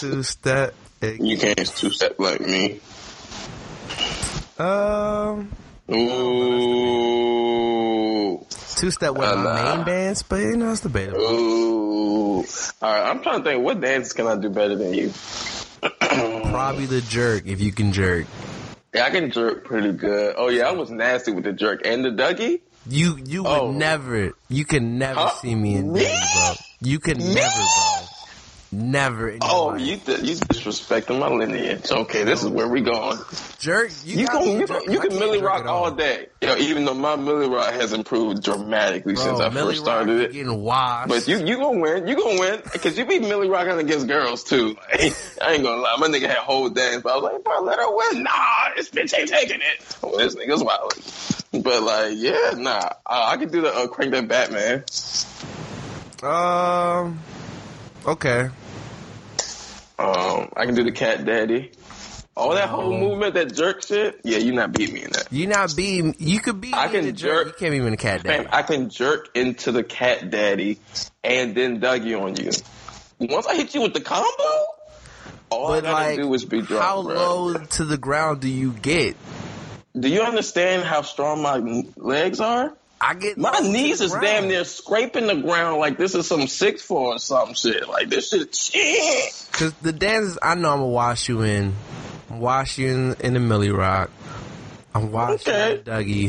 two step? You can't two step like me. um, Ooh, two step with Uh, my main bands, but you know it's debatable. ooh. All right, I'm trying to think. What dances can I do better than you? Probably the jerk if you can jerk. Yeah, I can jerk pretty good. Oh yeah, I was nasty with the jerk and the Dougie. You you would Oh. never, you can never Huh? see me in Me? Dougie, bro. You can never, bro. Never. In Oh, life. you th- you disrespecting my lineage. Okay, this is where we going. jerk. You, You can you can, you can Milly Rock all day. Yo, even though my Milly Rock has improved dramatically Bro, since I Milly first started Rock it. getting washed. But you you gonna win. You gonna win because you be Milly rocking against girls too. I ain't gonna lie. My nigga had whole dance, but I was like, bro, let her win. Nah, this bitch ain't taking it. Oh, this nigga's wild. But like, yeah, nah. Uh, I could do the uh, crank that Batman. um, okay. Um, I can do the cat daddy. All that whole movement, that jerk shit. Yeah, you not beat me in that. You not be. You could be. I can jerk. jerk- You can't be in the cat daddy. I can jerk into the cat daddy and then Dougie on you. Once I hit you with the combo, all But I gotta like, do is be drunk. how bro. low to the ground do you get? Do you understand how strong my legs are? I get My knees is damn near scraping the ground like this is some six four or some shit. Like this shit. shit. Cause the dances I know I'm gonna wash you in. I'm wash you in, in the Milly Rock. I'm washing Okay. you in Dougie.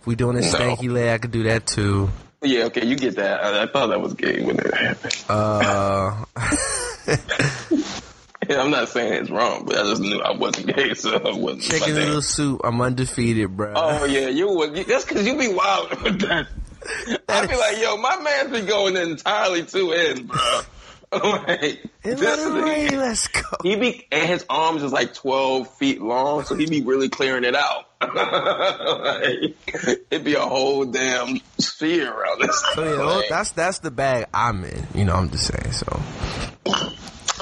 If we doing a No. stanky leg, I could do that too. Yeah, okay, you get that. I, I thought that was gay when it happened. Uh, Yeah, I'm not saying it's wrong, but I just knew I wasn't gay, so I wasn't. chicken noodle soup. I'm undefeated, bro. Oh yeah, you would. That's because you be wild with that. I'd be like, yo, my man be going entirely too in, bro. like, And this let it nigga- rain. Let's go. He be and his arms is like twelve feet long, so he be really clearing it out. like, it'd be a whole damn sphere around this. So yeah, well, that's that's the bag I'm in. You know, I'm just saying. So,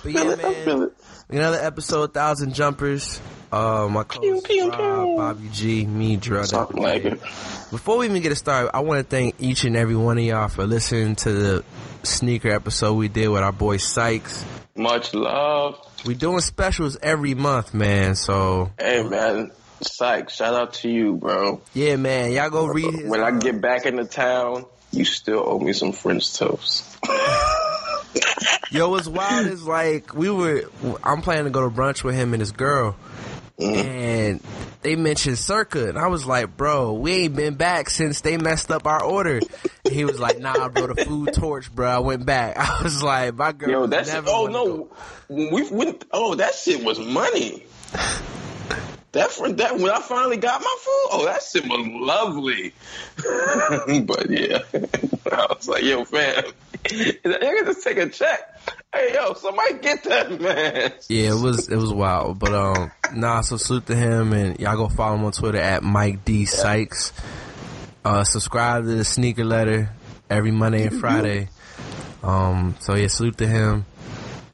but yeah, Feel it, I feel man. Another episode, thousand jumpers. Uh, my co-host, Pew, pew, Rob. Bobby G, me, Drew. Something like it. Before we even get started, I want to thank each and every one of y'all for listening to the sneaker episode we did with our boy Sykes. Much love. We doing specials every month, man. So Hey man, Sykes, shout out to you, bro. yeah, man, y'all go read his. When I uh, get back into town, you still owe me some French toast. Yo, what's wild is like we were. I'm planning to go to brunch with him and his girl, mm. and they mentioned Circa, and I was like, "Bro, we ain't been back since they messed up our order." And he was like, "Nah, bro, the food torch, bro." I went back. I was like, "My girl." Yo, that's never oh no, go. we went. Oh, that shit was money. That for that when I finally got my food. Oh, that shit was lovely. but yeah, I was like, yo, fam, I can just take a check. Hey, yo, somebody get that man. Yeah, it was it was wild, but um, nah. So salute to him, and y'all go follow him on Twitter at Mike D Sykes. Uh, subscribe to the sneaker letter every Monday and Friday. Um, so yeah, salute to him,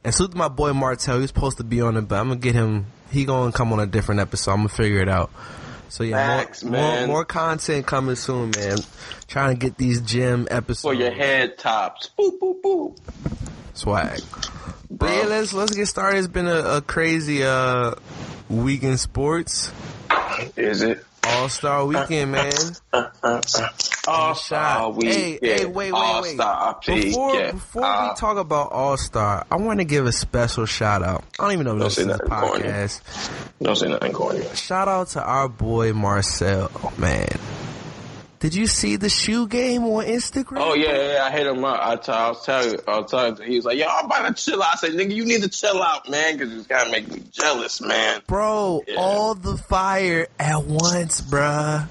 and salute to my boy Martel. He was supposed to be on it, but I'm gonna get him. He gonna come on a different episode. I'm gonna figure it out. So yeah, Facts, more, man. more more content coming soon, man. Trying to get these gym episodes. For your head tops. Boop, boop, boop. swag. But yeah, let's let's get started. It's been a, a crazy uh week in sports. Is it? All Star Weekend, man. All Star Hey, Weekend. hey, wait, wait, All wait. Before Weekend. before Uh, we talk about All Star, I want to give a special shout out. I don't even know if this is a nothing corny. podcast. Don't say nothing corny. Shout out to our boy Marcel, man. Did you see the shoe game on Instagram? Oh yeah, yeah, I hit him up. I, t- I was telling, you, I was telling, you, he was like, "Yo, I'm about to chill out." I said, "Nigga, you need to chill out, man, because it's gotta make me jealous, man." Bro, Yeah. all the fire at once, bruh.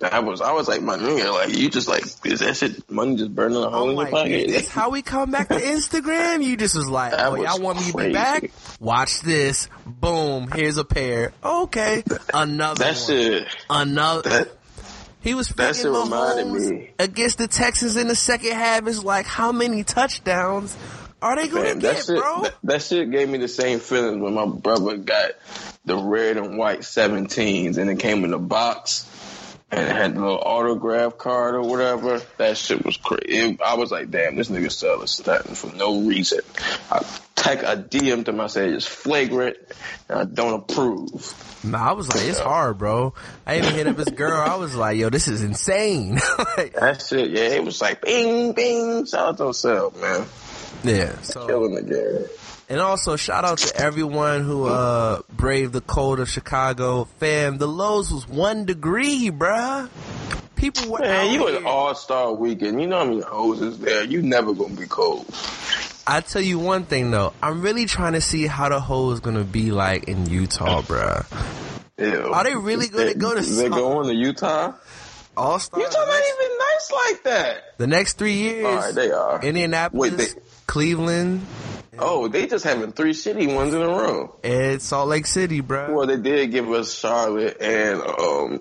I was, I was like, my nigga, like, you just like, is that shit money just burning a hole in your pocket? this how we come back to Instagram? You just was like, That oh, was y'all want me to be back? Watch this. Boom. Here's a pair. Okay. Another that one. shit, Another. that, He was freaking Mahomes against the Texans in the second half. Is like, how many touchdowns are they going to man, that get, shit, bro? that, that shit gave me the same feelings when my brother got the red and white 17s and it came in a box and it had the little autograph card or whatever. That shit was crazy. I was like, damn, this nigga selling something for no reason. I tech, I DM'd him. I said it's flagrant and I don't approve. Nah, I was like, it's hard, bro. I even hit up his girl. I was like, yo, this is insane. like, That shit, yeah, it was like bing, bing. Shout out to himself, man. yeah. So Killing the game. And also shout out to everyone who uh braved the cold of Chicago. Fam, the lows was one degree, bruh. People were Man, you here. an all star weekend. You know how many hoes is there. You never gonna be cold. I tell you one thing though, I'm really trying to see how the hoe is gonna be like in Utah, bruh. Ew. Are they really gonna go to They going to Utah? All star. Utah not even nice like that. The next three years, All right, they are. Indianapolis, Wait, they- Cleveland, Oh, they just having three shitty ones in a row. It's Salt Lake City, bro. Well, they did give us Charlotte and um,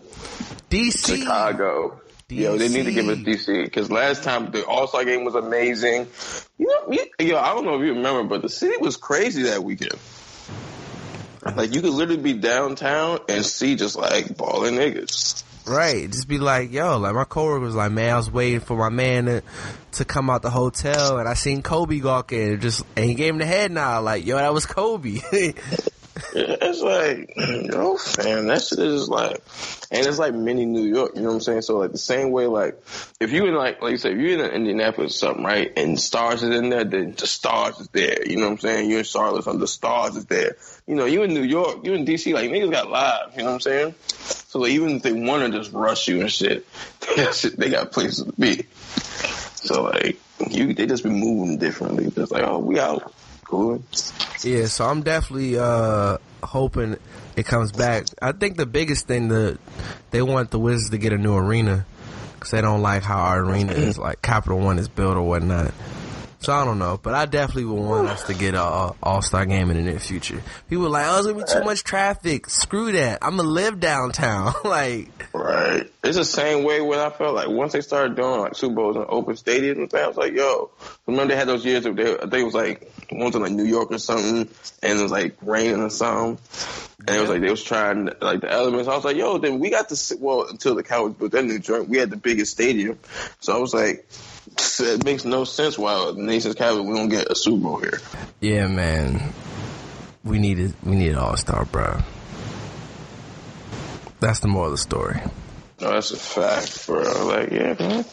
DC, Chicago. Yo, they need to give us DC because last time the All Star game was amazing. You know, you, yo, I don't know if you remember, but the city was crazy that weekend. Like you could literally be downtown and see just like balling niggas. Right. Just be like, yo, like my coworker was like, man, I was waiting for my man to, to come out the hotel and I seen Kobe walk in just, and he gave him the head nod like, yo, that was Kobe. It's like, yo, fam, that shit is like, and it's like mini New York, you know what I'm saying? So like the same way, like, if you in like, like you said, if you're in Indianapolis or something, right, and stars is in there, then the stars is there, you know what I'm saying? You're in Charlotte, so the stars is there. You know, you in New York, you in DC, like niggas got live, you know what I'm saying? So like, even if they want to just rush you and shit, shit, they got places to be. So like, you, they just be moving differently. Just like, oh, we out. Cool. yeah, so I'm definitely, uh, hoping it comes back. I think the biggest thing that they want the Wizards to get a new arena because they don't like how our arena is, like Capital One is built or whatnot. So I don't know, but I definitely would want us to get a All Star game in the near future. People are like, "Oh, it's gonna be too much traffic." Screw that. I'm gonna live downtown. like, Right. It's the same way when I felt like once they started doing like Super Bowls in open stadiums and stuff, I was like, yo, remember they had those years of they, I think it was like ones in like New York or something and it was like raining or something. And it was like they was trying like the elements. I was like, yo, then we got to well until the Cowboys built that new joint, we had the biggest stadium. So I was like, it makes no sense why the nation's capital we don't get a Super Bowl here. yeah, man, we needed we need an All Star, bro. That's the moral of the story. No, that's a fact, bro. Like, yeah, man.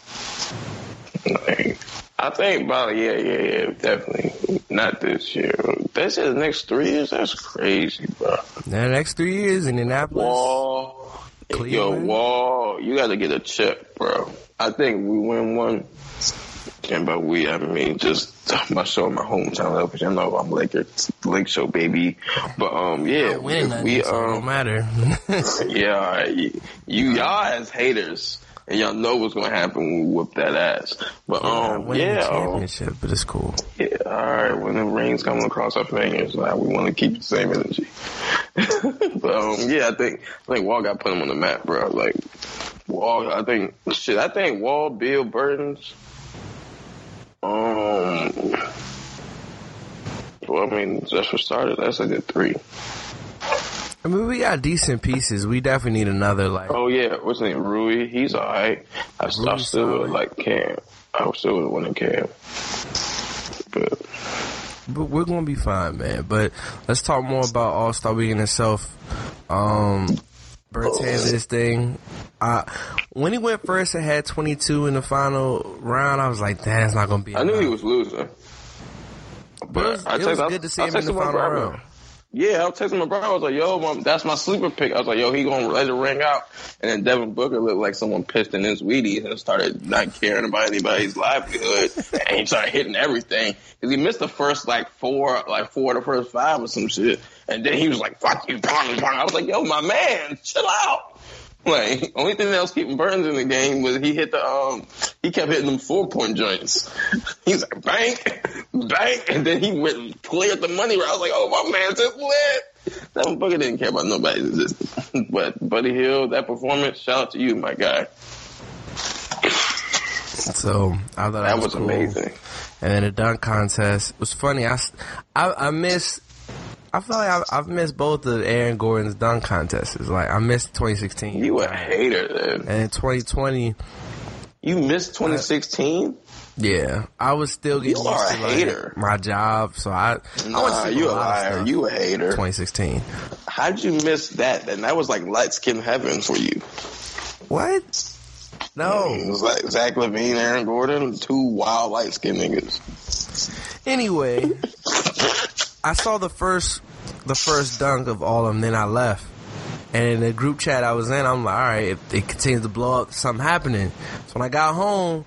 Like, I think about yeah, yeah, yeah, definitely. Not this year. That's the next three years. That's crazy, bro. The next three years, Indianapolis. Wall, yo, Cleveland. Wall, you got to get a chip, bro. I think we win one. And by we, I mean just my show, my hometown level. Cause I know I'm Lakers, Lake Show, baby. But um, yeah, Not winning if we so um, matter. yeah, all right. you, you y'all as haters, and y'all know what's gonna happen when we whoop that ass. But Not um, yeah, um, championship, but it's cool. yeah, all right. When the rain's coming across our fingers, like, we want to keep the same energy. but um, yeah, I think I think Wall got put him on the map, bro. Like Wall, I think shit. I think Wall, Beal, Bertans. Um, well, I mean, just for starters, that's a good three. I mean, we got decent pieces. We definitely need another like. Oh yeah, what's his name? Rui. He's alright. I, I Rui's still would like Cam. I still would want Cam. But But we're gonna be fine, man. But let's talk more about All Star Weekend itself. Um, Bertans this thing. Uh, when he went first and had 22 in the final round, I was like, "That's not gonna be." I knew he was losing. But it was, I it was I- good to see I him in the final round. Yeah, I was texting my brother. I was like, "Yo, mom, that's my sleeper pick." I was like, "Yo, he gonna let it ring out." And then Devin Booker looked like someone pissed in his Wheaties and started not caring about anybody's livelihood. and he started hitting everything because he missed the first like four, like four of the first five or some shit. And then he was like, "Fuck you, bang, bang." I was like, "Yo, my man, chill out." Like, only thing that was keeping Bertans in the game was he hit the um he kept hitting them four point joints. He's like bank, bank, and then he went and cleared the money. I was like, oh my man just lit. That Booker didn't care about nobody's existence. But Buddy Hield, that performance, shout out to you, my guy. So I thought that, That was, was cool. amazing. And then the dunk contest was funny. I I missed. I feel like I've, I've missed both of Aaron Gordon's dunk contests. Like I missed 2016. You a hater, then. And in 2020, You missed 2016. yeah, I was still getting You are a to like, hater. my job. So I, I went Nah, through you a liar. You a hater. 2016. How'd you miss that? And that was like light skin heaven for you. What? No, it was like Zach LaVine, Aaron Gordon, two wild light skinned niggas. Anyway, I saw the first the first dunk of all of them, then I left. And in the group chat I was in, I'm like, all right, if it continues to blow up, something happening. So when I got home,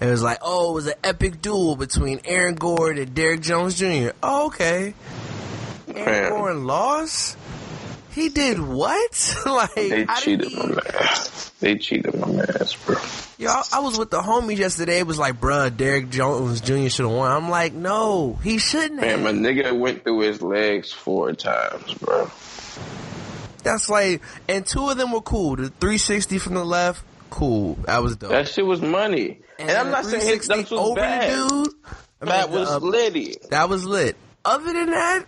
it was like, oh, it was an epic duel between Aaron Gordon and Derrick Jones Jr. Oh, okay. Aaron Man. Gordon lost? He did what? like, They cheated he- my man. They cheated my man, bro. Yo, I- I was with the homies yesterday. It was like, bruh, Derrick Jones Jr. should have won. I'm like, no, he shouldn't have. Man, my nigga went through his legs four times, bro. That's like, and two of them were cool. The 360 from the left, cool. That was dope. That shit was money. And, I'm not saying his 360 was over bad. the dude. I mean, That was uh, litty. that was lit. Other than that,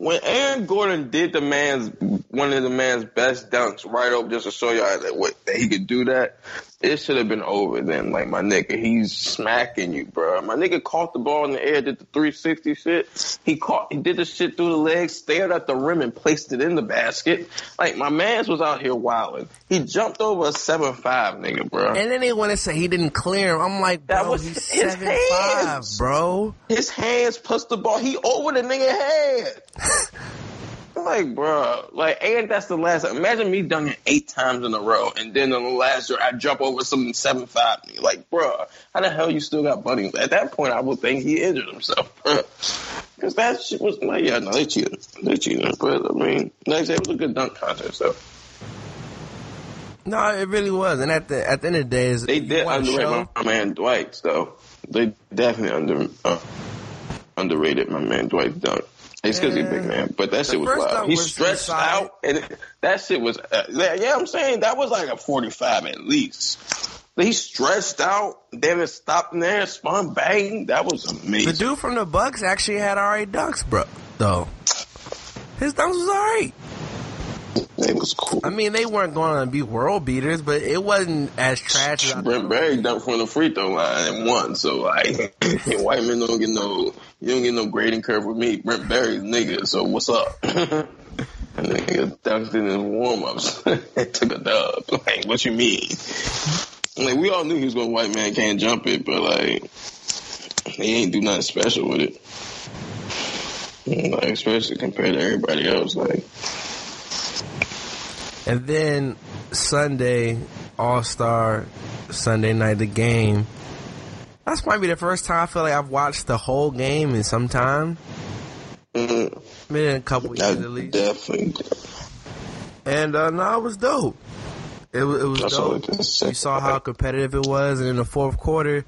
When Aaron Gordon did the man's one of the man's best dunks right over just to show y'all that what that he could do that, it should have been over then. Like my nigga, he's smacking you, bro. My nigga caught the ball in the air, did the 360 shit. He caught, he did the shit through the legs, stared at the rim and placed it in the basket. Like my man's was out here wilding. He jumped over a seven five, nigga, bro. and then they want to say he didn't clear him. I'm like, That was he's his seven five, hands. bro. his hands plus the ball. He over the nigga head. like, bro, like, and that's the last. Imagine me dunking eight times in a row, and then on the last year I jump over some seven five. Like, bro, how the hell you still got buddy? At that point, I would think he injured himself. Because that shit was like, yeah, no, they cheated, they cheated. But I mean, like I said, it was a good dunk contest, though. No, it really was. And at the at the end of the day, They did underrate show? my, my man Dwight, So They definitely under uh, underrated my man Dwight dunk. It's because he's a big man, but that shit was wild. He was stretched inside. out, and it, that shit was. Uh, yeah, I'm saying that was like a 45 at least. He stretched out, then it stopped in there, spun bang. That was amazing. The dude from the Bucks actually had alright dunks, bro. Though his dunks was alright. it was cool. I mean, they weren't going to be world beaters, but it wasn't as trash I Brent Barry dunked from the free throw line and won. So like, white men don't get no, you don't get no grading curve with me. Brent Barry's nigga. So what's up? and nigga dunked in his warm ups. and took a dub. Like, what you mean? Like, we all knew he was going white man can't jump it, but like, he ain't do nothing special with it. Like, especially compared to everybody else. Like, And then Sunday, All Star Sunday night, the game. That's might be the first time I feel like I've watched the whole game in some time. mm, Maybe in a couple years I at least. definitely. And uh, no, it was dope. It was, it was That's dope. You saw how competitive it was, and in the fourth quarter,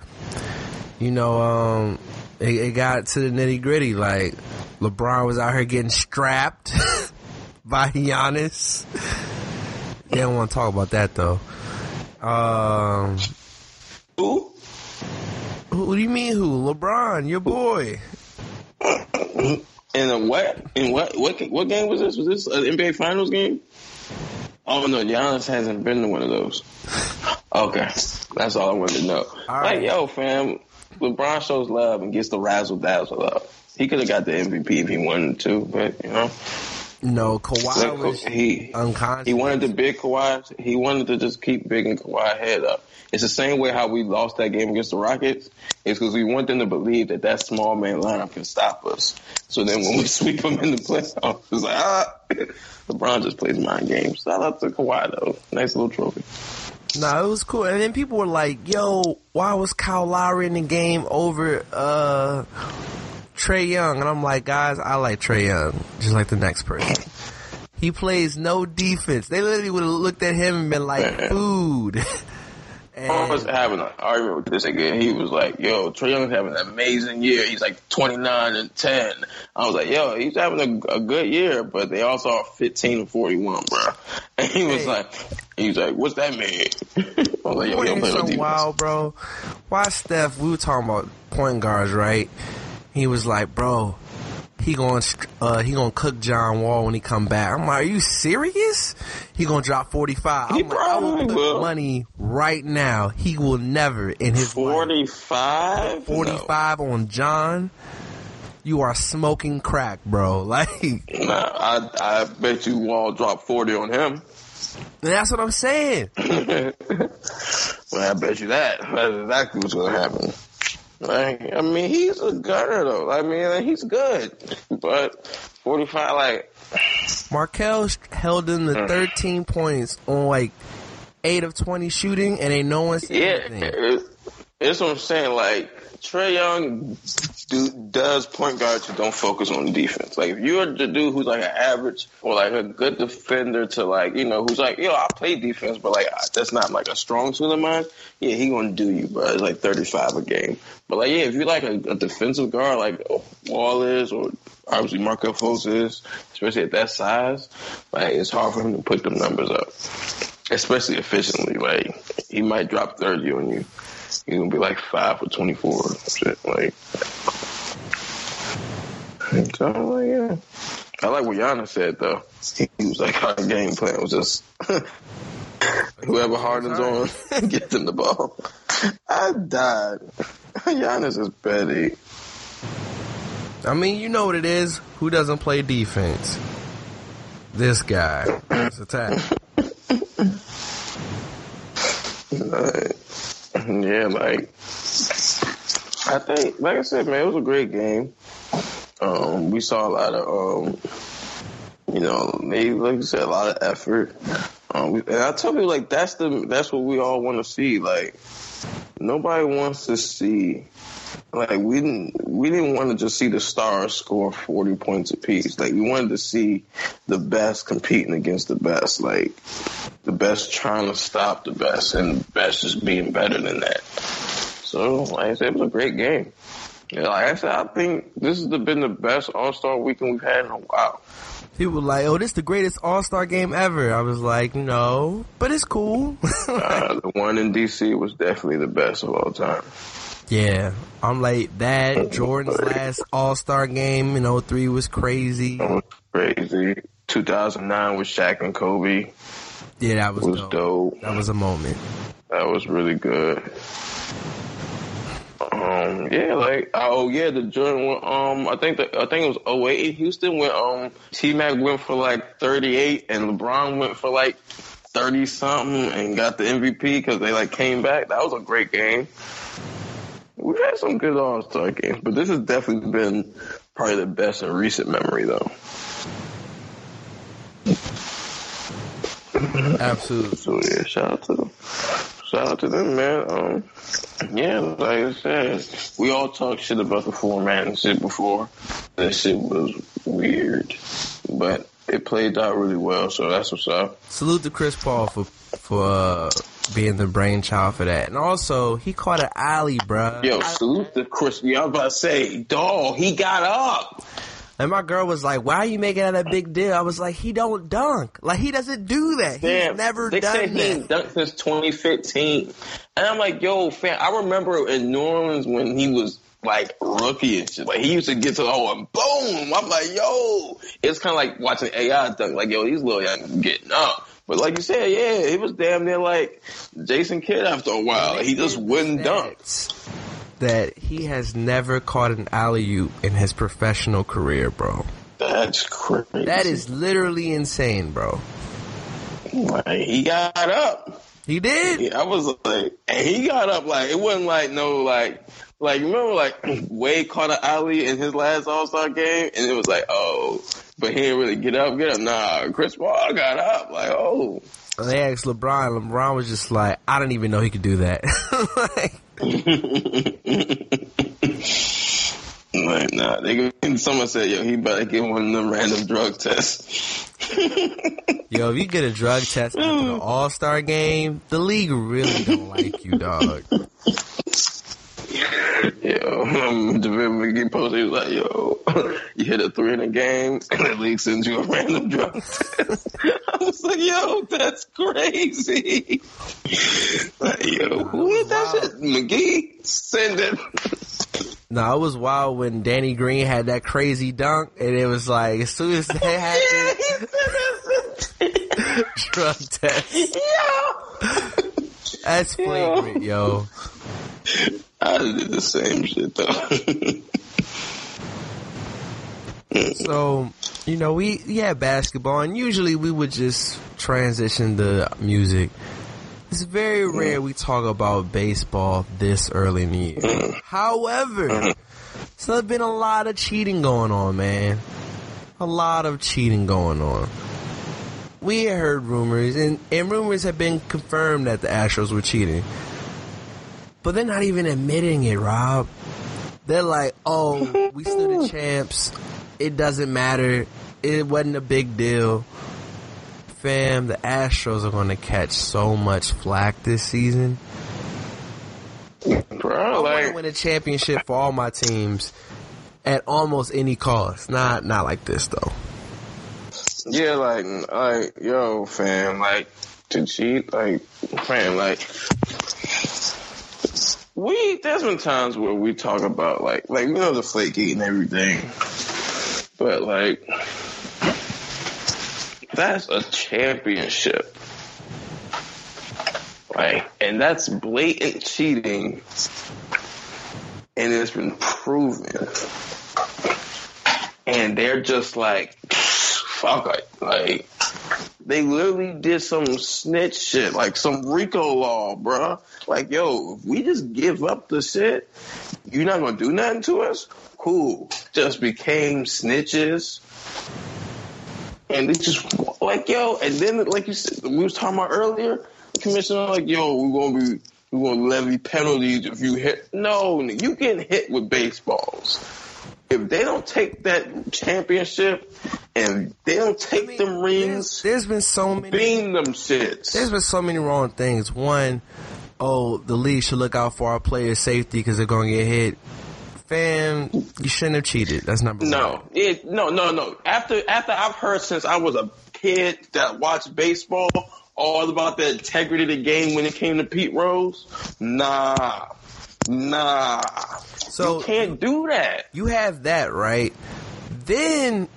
you know, um, it, it got to the nitty gritty. Like LeBron was out here getting strapped by Giannis. They don't want to talk about that though. Um, Who? Who do you mean? Who? LeBron, your boy. And a what? In what? What? What game was this? Was this an NBA Finals game? Oh no, Giannis hasn't been to one of those. Okay, that's all I wanted to know. All right. Like, yo, fam, LeBron shows love and gets the razzle dazzle up. He could have got the MVP if he wanted to, but you know, No, Kawhi Like, was he unconscious. he wanted to big Kawhi. He wanted to just keep bigging Kawhi head up. It's the same way how we lost that game against the Rockets. It's because we want them to believe that that small man lineup can stop us. So then when we sweep them in the playoffs, it's like ah, LeBron just plays mind games. Shout out to Kawhi though. Nice little trophy. No, it was cool. And then people were like, "Yo, why was Kyle Lowry in the game over uh Trae Young?" And I'm like, "Guys, I like Trae Young, just like the next person. He plays no defense. They literally would have looked at him and been like, food." I was having an argument with this again. He was like, "Yo, Trae Young's having an amazing year. He's like 29 and 10." I was like, "Yo, he's having a, a good year, but they also are 15 and 41, bro." And he was Hey. like, he's like, what's that mean?" I was like, "Yo, Point he don't play no so defense." wild, bro. Why Steph? We were talking about point guards, right? He was like, bro, he going uh, he gonna cook John Wall when he come back. I'm like, are you serious? He gonna drop 45. I'm He like, I will probably put will. money right now. He will never in his life 45. 45 on John. You are smoking crack, bro. Like, Nah, I I bet you Wall dropped 40 on him. that's what I'm saying. well, I bet you that. That's exactly what's gonna happen. Like, I mean, he's a gunner though. I mean, he's good, but 45, like, Markelle held in the mm. 13 points on like 8 of 20 shooting, and ain't no one said yeah, anything. it, it's what I'm saying. Like, Trae Young do, does point guards who don't focus on defense. Like, if you're the dude who's like an average or like a good defender to like, you know, who's like, yo, I play defense, but like that's not like a strong suit of mine. Yeah, he gonna do you, bro. It's like 35 a game. But like, yeah, if you're like a, a defensive guard, like Wall is, or obviously Markelle Fultz is, especially at that size, like it's hard for him to put them numbers up, especially efficiently. Like he might drop 30 on you. He's gonna be like five for 24 or shit. Like, so like, yeah. I like what Giannis said though. He was like, our game plan was just whoever hardens on get them the ball. I died. Giannis is petty. I mean, you know what it is. Who doesn't play defense? This guy. It's attack. Like, yeah, like I think, like I said, man, it was a great game. Um, we saw a lot of, um, you know, maybe like you said, a lot of effort. Um, and I tell people like that's the that's what we all want to see. Like nobody wants to see. Like we didn't we didn't want to just see the stars score forty points apiece. Like we wanted to see the best competing against the best. Like the best trying to stop the best and the best just being better than that. So like I said, it was a great game. Yeah, like I said, I think this has been the best All Star weekend we've had in a while. People were like, oh, this is the greatest All Star game ever. I was like, no, but it's cool. Uh, the one in DC was definitely the best of all time. Yeah, I'm like that. Jordan's last All Star game in 03 was crazy. Crazy. 2009 with Shaq and Kobe Yeah, that was, was dope. dope. That was a moment. That was really good. Um, yeah, like oh yeah, the Jordan one, um I think the, I think it was 08 in Houston when um T Mac went for like 38 and LeBron went for like 30 something and got the MVP because they like came back. That was a great game. We've had some good All Star games, but this has definitely been probably the best in recent memory though. Absolutely. So yeah, shout out to them. Shout out to them, man. Um, yeah, like I said, we all talked shit about the format and shit before. That shit was weird, but it played out really well. So that's what's up. Salute to Chris Paul for for uh, being the brainchild for that, and also he caught an alley, bruh. Yo, salute to Chris. Yeah, I was about to say, dog, he got up. And my girl was like, "Why are you making that a big deal?" I was like, "He don't dunk. Like he doesn't do that. He's never they done said he that." dunked since 2015, and I'm like, yo, fam, I remember in New Orleans when he was like rookie and shit. Like he used to get to the hole and boom. I'm like, yo, it's kind of like watching AI dunk. Like, yo, these little young getting up. But like you said, yeah, he was damn near like Jason Kidd after a while. He just wouldn't dunk. That he has never caught an alley oop in his professional career, bro. That's crazy. That is literally insane, bro. like he got up. He did. Yeah, I was like, and he got up like it wasn't like no like like remember like Wade caught an alley in his last All Star game, and it was like oh, but he didn't really get up, get up. Nah, Chris Paul got up like oh. They asked LeBron. LeBron was just like, I didn't even know he could do that. like, Like, nah, they go, someone said, yo, he better get one of them random drug tests. yo, if you get a drug test after the All Star game, the league really don't like you, dog. Yo, um, McGee posted, he was like, yo, you hit a three in a game, and the league sends you a random drug test. I was like, yo, that's crazy. like, yo, who is that shit? McGee? Send it. No, it was wild when Danny Green had that crazy dunk, and it was like as soon as that Yeah, happened, that. drug test. Yo. That's flagrant, yo. I did the same shit though. So, you know, we, had basketball, and usually we would just transition to music. It's very rare we talk about baseball this early in the year. However, so there's been a lot of cheating going on, man. A lot of cheating going on. We heard rumors, and, and rumors have been confirmed that the Astros were cheating. But they're not even admitting it, Rob. They're like, oh, we stood the champs. It doesn't matter. It wasn't a big deal. Fam, the Astros are going to catch so much flack this season. I Bro, want to like, win a championship for all my teams at almost any cost. Not not like this though. yeah, like, like, yo, fam, like, to cheat, like, fam, like, we, there's been times where we talk about, like, like, we know the flake and everything, but, like, that's a championship. Like, and that's blatant cheating, and it's been proven. And they're just like, fuck it. Like, they literally did some snitch shit, like some RICO law, bruh. Like, yo, if we just give up the shit, you're not gonna do nothing to us? Cool. Just became snitches. And they just, like, yo, and then, like you said, we was talking about earlier, commissioner, like, yo, we're gonna be, we're gonna levy penalties if you hit. No, you getting hit with baseballs if they don't take that championship and they don't take I mean, them there's, rings, there's been so many beam them shits. there's been so many wrong things. One, oh, the league should look out for our players' safety because they're going to get hit. Fam, you shouldn't have cheated. That's number one. No, it, no, no, no. After after I've heard since I was a kid that watched baseball, all about the integrity of the game when it came to Pete Rose. Nah, nah. So you can't do that. you have that right. Then,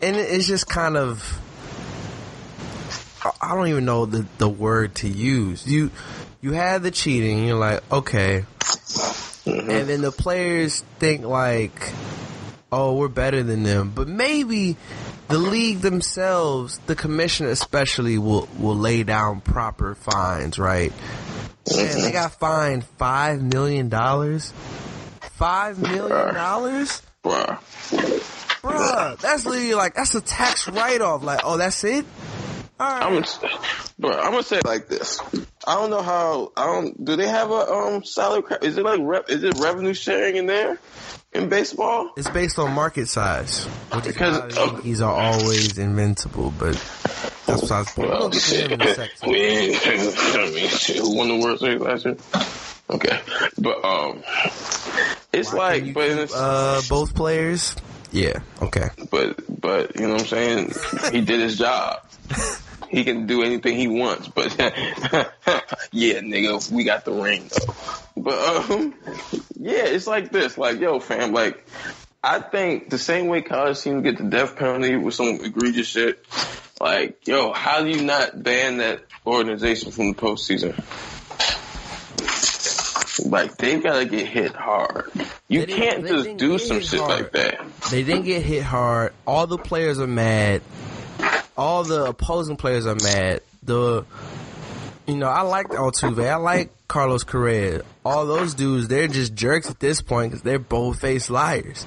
and it's just kind of. I- I don't even know the the word to use. You you have the cheating. You're like, okay, mm-hmm. and then the players think like, oh, we're better than them. But maybe the league themselves, the commissioner especially, will will lay down proper fines, right? Man, they mm-hmm. got fined five million dollars. Five million dollars, Bruh. bruh. That's literally like that's a tax write off. Like, oh, that's it. All right. I'm gonna, bro, I'm gonna say it like this. I don't know how. I don't. Do they have a um salary? Is it like rep, is it revenue sharing in there in baseball? It's based on market size, Because- why the Yankees are always invincible. But that's besides the point. We'll get to them in a second. we I mean, shit, who won the World Series last year? Okay, but um, it's Why like, but keep, uh, both players. Yeah. Okay. but but you know what I'm saying? He did his job. He can do anything he wants, but yeah, nigga, we got the ring though. But um, yeah, it's like this, like yo, fam, like I think the same way college teams get the death penalty with some egregious shit, like yo, how do you not ban that organization from the postseason? like they gotta get hit hard. You can't just do some shit hard. like that. They didn't get hit hard. All the players are mad. All the opposing players are mad. The you know, I like Altuve. I like Carlos Correa. All those dudes, they're just jerks at this point because they're both face liars.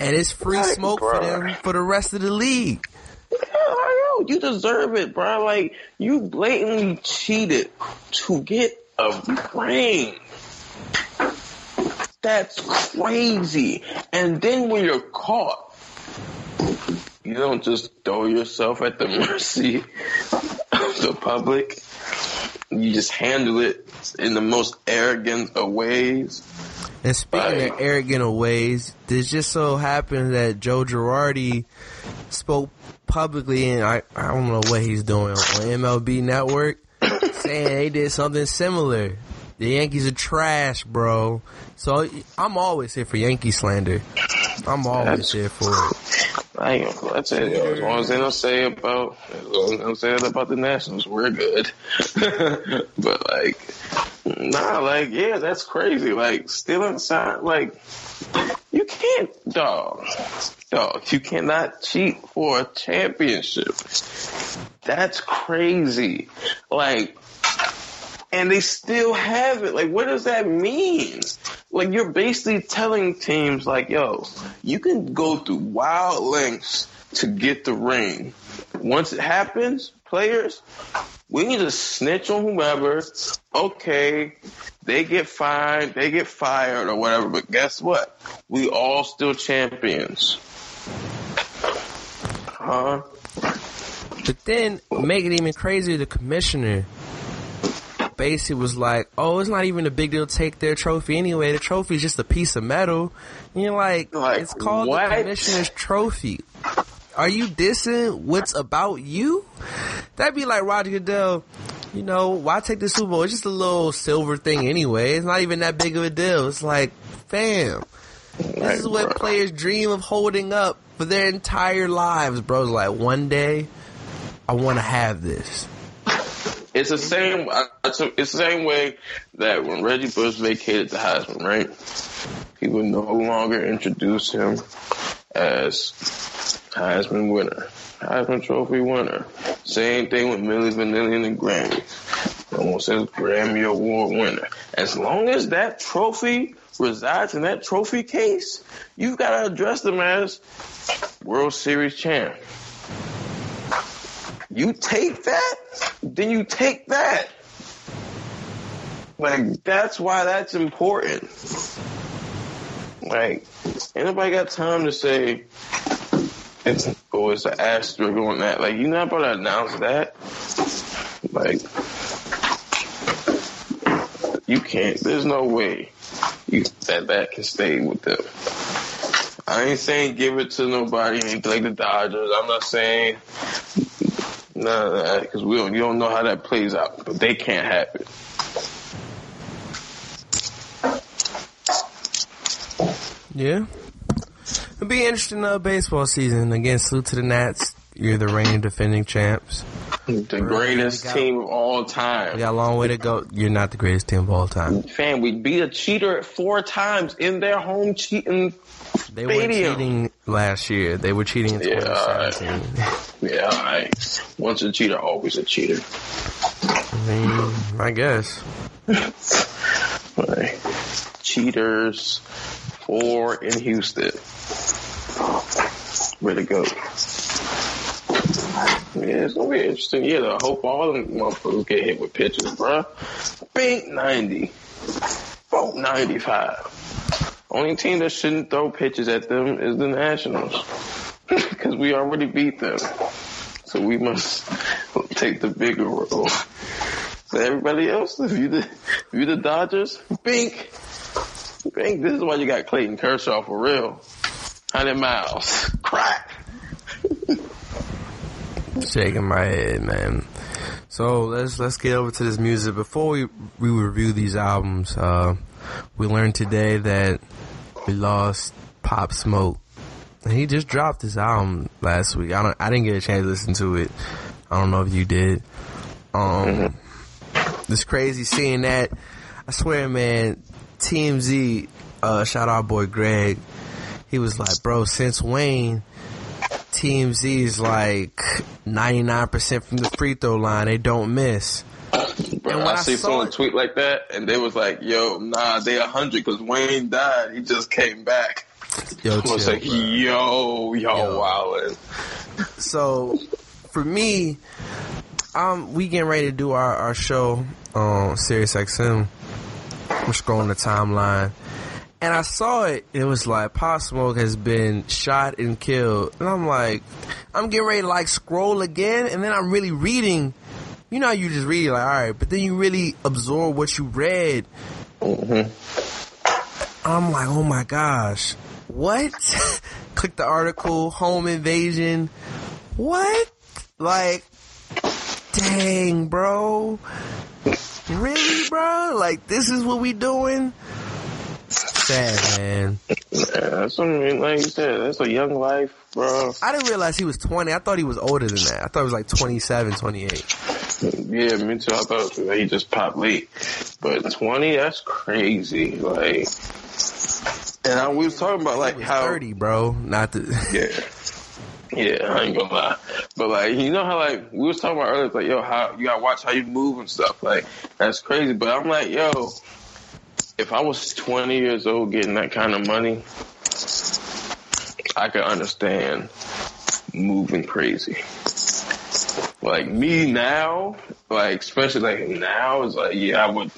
And it's free Like, smoke for them for the rest of the league. Know. You deserve it, bro. Like you blatantly cheated to get a ring. That's crazy. And then when you're caught, you don't just throw yourself at the mercy of the public. You just handle it in the most arrogant of ways. And speaking of arrogant of ways, this just so happened that Joe Girardi spoke publicly, and I, I don't know what he's doing on MLB Network, saying they did something similar. The Yankees are trash, bro. So I'm always here for Yankee slander. I'm always here for it. I ain't gonna that's it. As long as they don't say about, as long as they don't say it about the Nationals, we're good. but like, nah, like, yeah, that's crazy. Like, still inside like, you can't, dog, dog, you cannot cheat for a championship. That's crazy. Like, and they still have it. Like, what does that mean? Like, you're basically telling teams, like, yo, you can go through wild lengths to get the ring. Once it happens, players, we need to snitch on whomever. Okay, they get fined, they get fired or whatever, but guess what? We all still champions. Huh? But then, make it even crazier, the commissioner basically was like, oh, it's not even a big deal to take their trophy anyway. The trophy is just a piece of metal. And you're like, Like, it's called what? the commissioner's trophy. Are you dissing what's about you? That'd be like Roger Goodell. You know, why take the Super Bowl? It's just a little silver thing anyway. It's not even that big of a deal. It's like, fam, this is what players dream of holding up for their entire lives, bro. It's like one day, I want to have this. It's the same. It's the same way that when Reggie Bush vacated the Heisman, right? People no longer introduce him as Heisman winner, Heisman Trophy winner. Same thing with Milli Vanilli and the Grammys. No one says Grammy Award winner. As long as that trophy resides in that trophy case, you've got to address them as World Series champ. You take that, then you take that. Like that's why that's important. Like, anybody got time to say it's oh it's an asterisk on that. Like you're not about to announce that. Like you can't. There's no way you that that can stay with them. I ain't saying give it to nobody, like the Dodgers. I'm not saying that because we don't. You don't know how that plays out, but they can't have it. Yeah. It'll be interesting uh, baseball season. Again, salute to the Nats. You're the reigning defending champs. The greatest got- team of all time. We time. got a long way to go. You're not the greatest team of all time. Fam, we beat a cheater four times in their home cheating. They were cheating last year. They were cheating in Yeah, 2017. Yeah, all right. Once a cheater, always a cheater. I mean, I guess. Like, cheaters, four in Houston. Way to go. Yeah, it's gonna be interesting. Yeah, I hope all them motherfuckers get hit with pitches, bruh. Bink 90. Vote 95. Only team that shouldn't throw pitches at them is the Nationals. Because we already beat them. So we must take the bigger role. But everybody else, if you the if you the Dodgers, bink. Bink, this is why you got Clayton Kershaw for real. Hundred miles. Crack. Shaking my head, man. So let's let's get over to this music. Before we we review these albums, uh, we learned today that we lost Pop Smoke. And he just dropped his album last week. I don't I didn't get a chance to listen to it. I don't know if you did. Um it's crazy seeing that. I swear, man, TMZ, uh, shout out boy Greg. He was like, bro, since Wayne, TMZ is like 99% from the free throw line. They don't miss. Bro, And when I, I see saw someone it- tweet like that, and they was like, "Yo, nah, they hundred because Wayne died. He just came back." Yo, I was like, bro. "Yo, yo, Yo. wildin'." So for me, um, we getting ready to do our, our show on Sirius XM. We're scrolling the timeline. And I saw it. It was like Pop Smoke has been shot and killed, and I'm like, I'm getting ready to like scroll again, and then I'm really reading. You know, how you just read like, all right, but then you really absorb what you read. Mm-hmm. I'm like, oh my gosh, what? Click the article, home invasion. What? Like, dang, bro. Really, bro? Like, this is what we doing? Sad, man. Yeah, that's what I mean. Like you said, that's a young life, bro. I didn't realize he was 20. I thought he was older than that. I thought he was like 27, 28. Yeah, me too. I thought he just popped late, but twenty, that's crazy. Like, and I, we was talking about like how 30, bro. Not the. Yeah. Yeah, I ain't gonna lie. But like, you know how like, we was talking about earlier, like, yo, how, you gotta watch how you move and stuff. Like, that's crazy. But I'm like, yo, if I was 20 years old getting that kind of money, I could understand moving crazy. Like me now, like especially like now, is like yeah, I would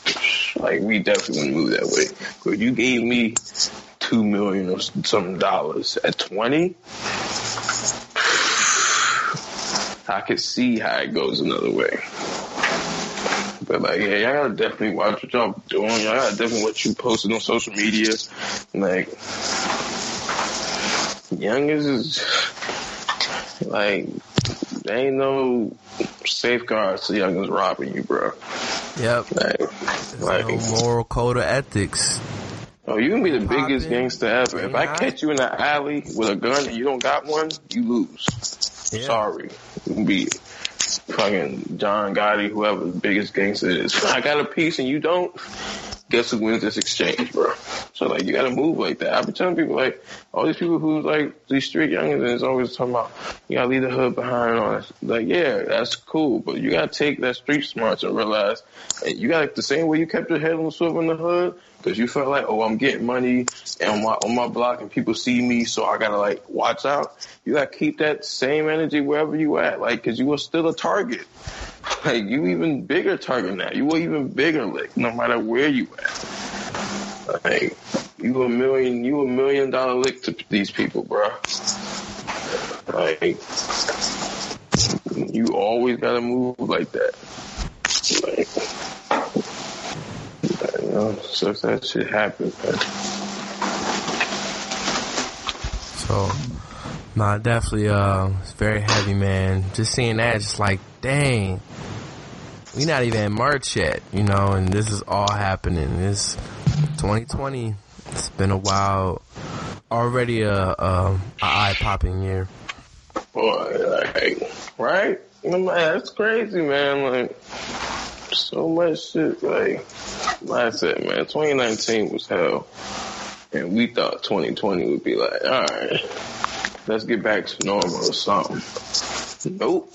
like we definitely wouldn't move that way. But you gave me two million or some dollars at twenty, I could see how it goes another way. But like, yeah, y'all gotta definitely watch what y'all doing. Y'all gotta definitely what you posting on social media. Like, youngest is like, there ain't no safeguards to youngest robbing you, bro. Yep. Like, like, No moral code of ethics. oh, you can be the biggest gangster ever. If I catch you in the alley with a gun and you don't got one, you lose. Yeah. Sorry. You can be fucking John Gotti, whoever the biggest gangster is. I got a piece and you don't, guess who wins this exchange, bro? So like you gotta move like that. I've been telling people like all these people who like these street youngins is always talking about you gotta leave the hood behind and all that. Like, yeah, that's cool, but you gotta take that street smarts and realize and you gotta the same way you kept your head on the swivel in the hood, because you felt like, oh, I'm getting money and on my on my block and people see me, so I gotta like watch out. You gotta keep that same energy wherever you at, like, cause you are still a target. Like you even bigger target now. You were even bigger lick, no matter where you at. Like you a million, you a million dollar lick to these people, bro. Like you always gotta move like that. Like, you know, so that shit happens, man. So, nah, definitely, uh, it's very heavy, man. Just seeing that, just like, dang, we not even in March yet, you know, and this is all happening. It's 2020. It's been a while. Already a, a, a eye popping year. Boy, like, right? That's crazy, man. Like, so much shit. Like, like I said, man, 2019 was hell. And we thought 2020 would be like, all right, let's get back to normal or something. Nope.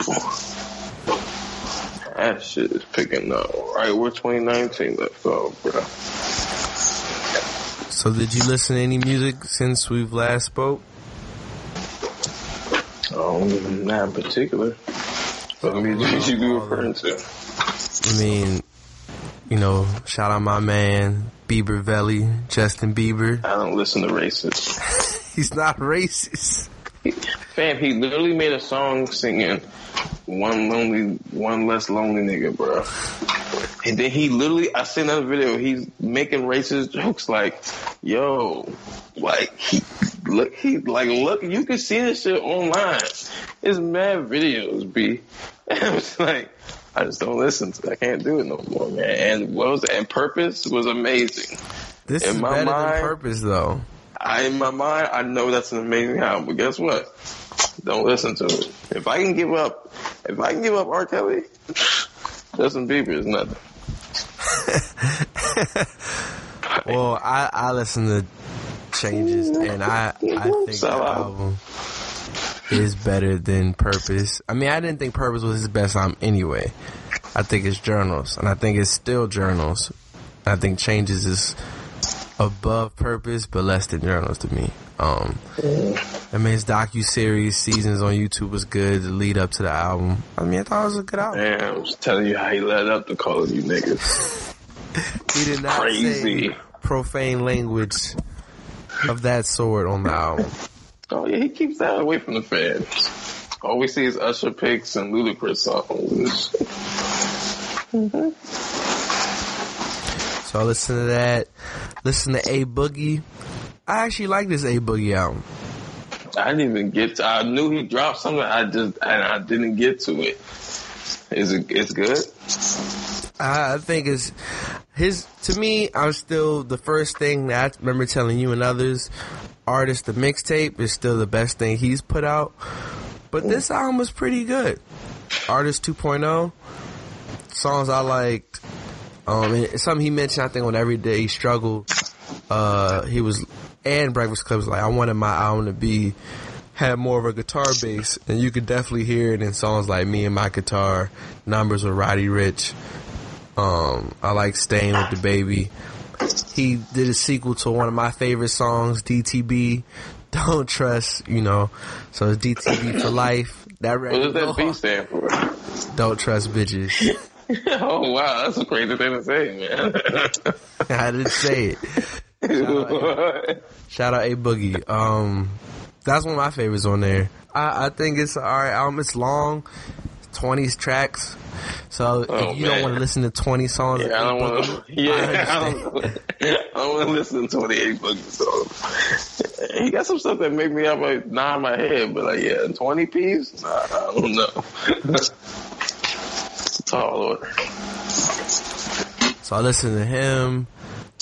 That shit is picking up right? We're 2019 left off, bro. So, did you listen to any music since we've last spoke? Um, not in particular. What music you be referring to? I mean, you know, shout out my man, Bieber Valley, Justin Bieber. I don't listen to racists. He's not racist. Fam, he literally made a song singing one lonely, one less lonely nigga, bro. And then he literally, I seen that video, he's making racist jokes like, yo, like, he, look, he, like, look, you can see this shit online. It's mad videos, B. And I was like, I just don't listen to it. I can't do it no more, man. And what was it? And Purpose was amazing. This In is my better mind- than purpose, though. I, in my mind, I know that's an amazing album, but guess what? Don't listen to it. If I can give up, if I can give up R. Kelly, Justin Bieber is nothing. Well, I, I listen to changes, and I I think the album is better than Purpose. I mean, I didn't think Purpose was his best album anyway. I think it's Journals, and I think it's still Journals. I think Changes is above Purpose, but less than Journals to me. Um, I mean, his docu series seasons on YouTube was good. The lead up to the album. I mean, I thought it was a good album. Man, I'm just telling you how he led up to calling you niggas. He did not Crazy. say profane language of that sort on the album. Oh yeah, he keeps that away from the fans. All we see is Usher picks and Ludacris songs. Mhm. So I listen to that. Listen to A Boogie. I actually like this A Boogie album. I didn't even get to. I knew he dropped something. I just and I didn't get to it. Is it? It's good. I, I think it's his. To me, I'm still the first thing that I remember telling you and others. Artist, the mixtape is still the best thing he's put out. But this album was pretty good. Artist 2.0 songs I liked. Um, and it's something he mentioned. I think on Everyday Struggle, uh, he was and Breakfast Club was like, I wanted my album to be had more of a guitar bass, and you could definitely hear it in songs like "Me and My Guitar," "Numbers" with Roddy Ricch. Um, I like "Staying with the Baby." He did a sequel to one of my favorite songs, DTB. Don't trust, you know. So it's DTB for life. That What does that B record, stand for? don't trust bitches. oh wow, that's a crazy thing to say, man. I didn't say it. Shout out A Boogie. Um, that's one of my favorites on there. I, I think it's alright album. It's long, twenty tracks. So Oh, if you don't want to listen to twenty songs, yeah, I A don't want to. Yeah, I I don't, want to listen to 28 boogie songs. He got some stuff that make me have a nod my head, but like, yeah, 20 piece? Nah, I don't know. It's Tall order. So I listen to him.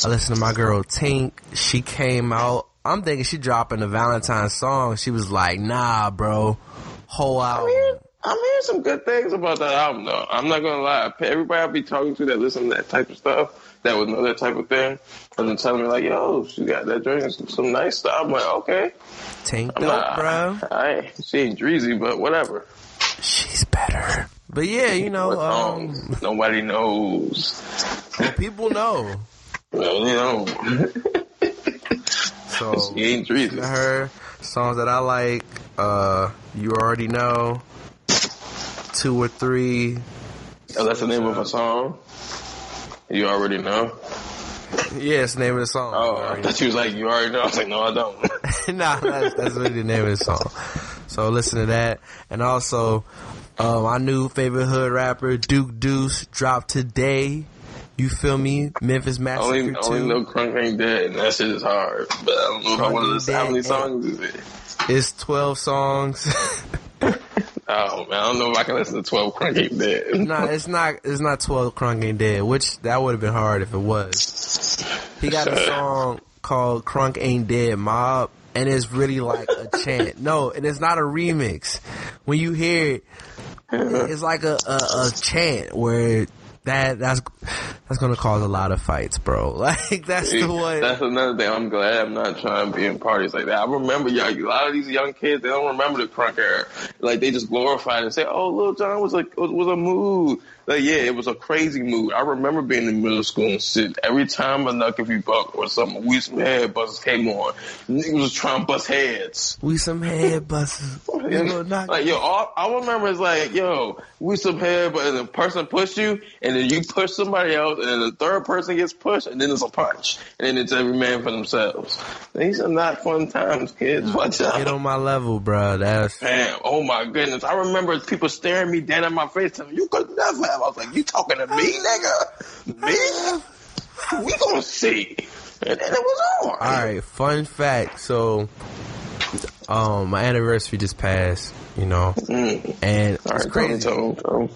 I listened to my girl Tink. She came out. I'm thinking she dropping a Valentine's song. She was like, "Nah, bro, whole I'm hearing, I'm hearing some good things about that album, though. I'm not gonna lie. Everybody I be talking to that listen to that type of stuff, that would know that type of thing, and then telling me like, "Yo, she got that joint, some, some nice stuff." I'm like, okay, Tink I'm dope, not, bro. I ain't, she ain't dreezy, but whatever. She's better. But yeah, you know, um. Nobody knows. people know. Well, you know, So she ain't listen to her songs that I like. Uh, you already know. Two or three. Oh, that's the name of a song. You already know. Yeah, it's the name of the song. Oh, I thought you was like, you already know. I was like, no, I don't. nah, that's, that's really the name of the song. So listen to that. And also, uh, my new favorite hood rapper, Duke Deuce, dropped today. You feel me? Memphis Massacre only, 2. only know Crunk ain't dead, and that shit is hard. But I don't know if I want to listen. How many eh. songs is it? It's 12 songs. Oh man, I don't know if I can listen to twelve Crunk ain't dead. nah, it's not, it's not 12 Crunk Ain't Dead, which that would have been hard if it was. He got a song called Crunk Ain't Dead Mob, and it's really like a chant. No, and it's not a remix. When you hear it, it's like a, a, a chant where that that's that's gonna cause a lot of fights, bro. Like that's the one. That's another thing. I'm glad I'm not trying to be in parties like that. I remember y'all, a lot of these young kids, they don't remember the crunk era. Like they just glorify it and say, "Oh, Lil Jon was like was, was a mood." Like yeah, it was a crazy mood. I remember being in middle school and shit. Every time a Knuck If You Buck or something, we some head busters came on. Niggas was trying to bust heads. we some head busters. We gonna knock Like yo, all I remember is like yo, we some head, but the person push you, and then you push somebody else, and then the third person gets pushed, and then it's a punch, and then it's every man for themselves. These are not fun times, kids. Watch out. Get on my level, bro. That's Man, oh my goodness! I remember people staring me dead in my face, telling me, "You could never have." I was like, "You talking to me, nigga? Me? We gonna see." And then it was on. all right. Fun fact. So, um, my anniversary just passed. You know, Mm. and All it's right, crazy. Tony.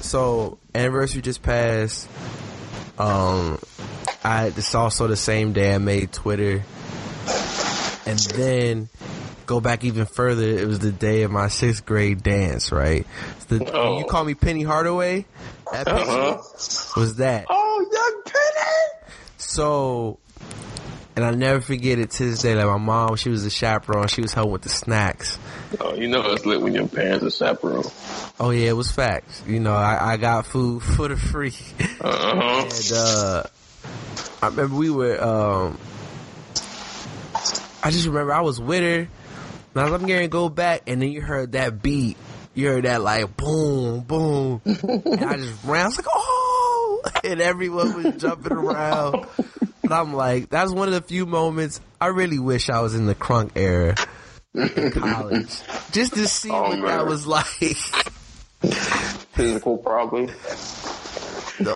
so anniversary just passed. Um, I it's also the same day I made Twitter, and then go back even further. It was the day of my sixth grade dance. Right, the, Oh. you call me Penny Hardaway. That Uh-huh. was that. Oh, young Penny. So And I never forget it to this day. Like my mom, she was a chaperone. She was helping with the snacks. Oh, you know it's lit when your parents are chaperone. Oh yeah, it was facts. You know, I, I got food for the free. Uh-huh. And uh, I remember we were. Um, I just remember I was with her. Was I'm getting to go back, and then you heard that beat. You heard that like boom, boom, and I just ran. I was like, oh, and everyone was jumping around. And I'm like, that's one of the few moments I really wish I was in the crunk era in college, just to see Oh, what man. that was like. Physical problem.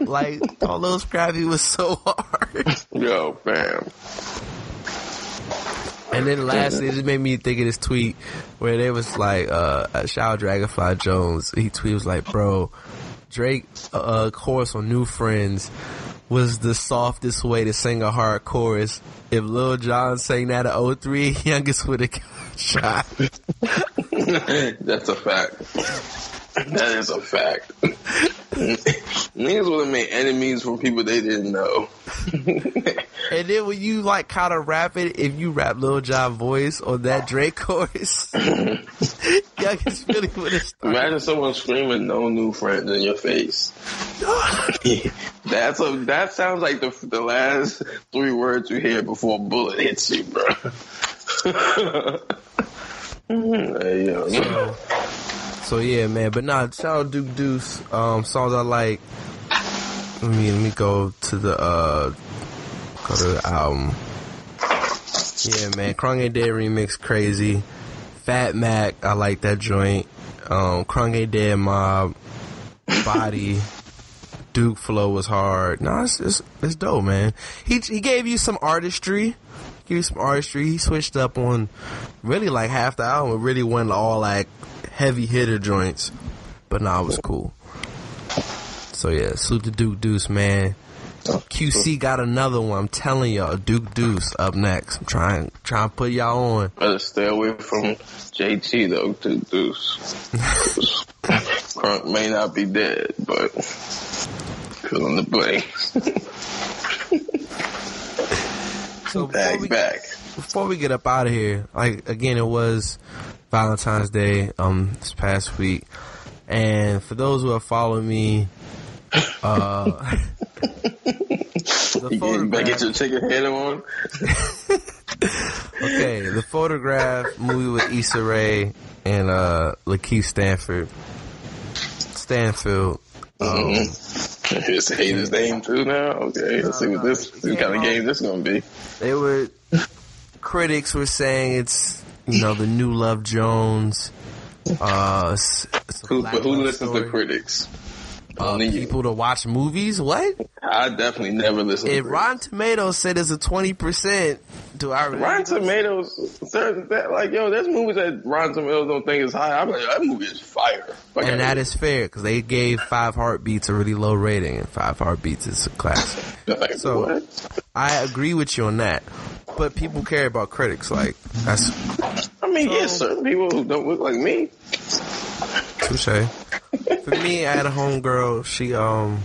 like all those Scrappy was so hard. Yo, fam. And then lastly, it just made me think of this tweet where they was like, uh, uh Shout out Dragonfly Jones. He tweet was like, bro, Drake, uh, chorus on New Friends was the softest way to sing a hard chorus. If Lil Jon sang that at 03, youngest would have shot. That's a fact. That is a fact. Niggas would have made enemies from people they didn't know. And then when you like kind of rap it, if you rap Lil Jon voice on that Drake chorus, youngest really would have started. Imagine someone screaming "No new friends" in your face. That's a that sounds like the the last three words you hear before a bullet hits you, bro. hey, yo. So yeah, man. But nah, shout out Duke Deuce. Um, songs I like. Let me let me go to the uh go to the album. Yeah, man. Ain't Dead remix crazy. Fat Mac, I like that joint. Um, Ain't Dead Mob, Body, Duke Flow was hard. No, it's, it's it's dope, man. He he gave you some artistry. Give you some artistry. He switched up on really like half the album. Really went all like heavy hitter joints. But nah, it was cool. So yeah, salute to Duke Deuce, man. QC got another one. I'm telling y'all, Duke Deuce up next. I'm trying trying to put y'all on. Better stay away from JT though, Duke Deuce. Crunk may not be dead, but feeling the blame. So Back we, back. before we get up out of here, like again, it was Valentine's Day um this past week, and for those who have followed me, uh, the You photograph, get your chicken head on? okay, the photograph movie with Issa Rae and uh Lakeith Stanford, Stanfield. Um, Just hate his name too now. Okay, let's see what this what kind of game this gonna be. they were critics were saying it's you know the new Love Jones. Uh, it's, it's a Who, but who listens story. to critics? Uh, people to watch movies. What? I definitely never listen to it. If to Rotten Tomatoes said it's a twenty percent, do I really? Rotten Tomatoes, certain that like yo, there's movies that Rotten Tomatoes don't think is high. I'm like, that movie is fire. And that is fair because they gave Five Heartbeats a really low rating, and Five Heartbeats is a classic. like, So- what? I agree with you on that, but people care about critics. Like that's I mean, yes, certain people who don't look like me. Touche. For me, I had a homegirl. She um,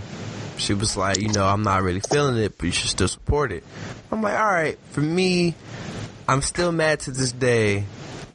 she was like, you know, I'm not really feeling it, but you should still support it. I'm like, all right. For me, I'm still mad to this day.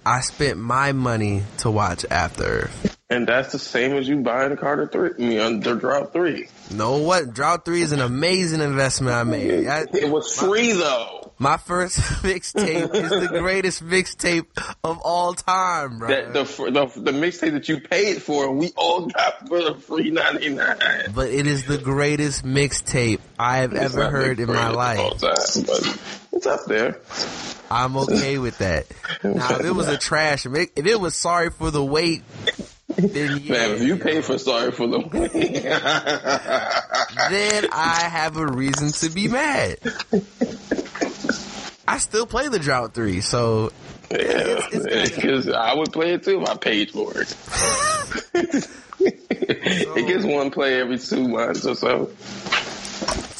I spent my money to watch After Earth. And that's the same as you buying a Carter three. I mean, under Drought three. No, what? Drought Three is an amazing investment I made. I, It was free though. My first mixtape is the greatest mixtape of all time, bro. That the the the mixtape that you paid for, we all got for the free ninety nine. but it is the greatest mixtape I have ever heard in my life. but it's up there. I'm okay with that. Now, if it was a trash, it, if it was sorry for the wait, then yeah, Man, if you pay for sorry for the weight, then I have a reason to be mad. I still play the Drought Three, so Yeah, because I would play it too if I paid for it. it gets one play every two months or so.